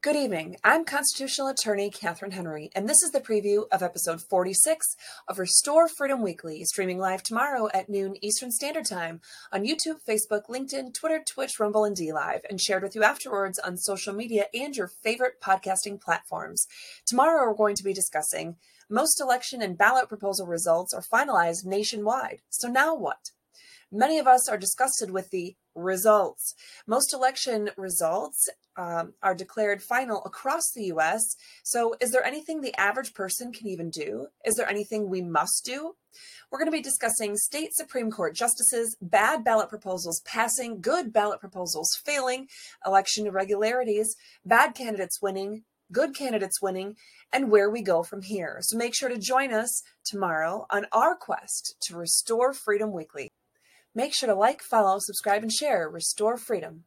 Good evening. I'm constitutional attorney Catherine Henry, and this is the preview of episode 46 of Restore Freedom Weekly, streaming live tomorrow at noon Eastern Standard Time on YouTube, Facebook, LinkedIn, Twitter, Twitch, Rumble, and DLive, and shared with you afterwards on social media and your favorite podcasting platforms. Tomorrow, we're going to be discussing most election and ballot proposal results are finalized nationwide. So now what? Many of us are disgusted with the results. Most election results um, are declared final across the US. So, is there anything the average person can even do? Is there anything we must do? We're going to be discussing state Supreme Court justices, bad ballot proposals passing, good ballot proposals failing, election irregularities, bad candidates winning, good candidates winning, and where we go from here. So make sure to join us tomorrow on our quest to restore freedom weekly. Make sure to like, follow, subscribe, and share Restore Freedom.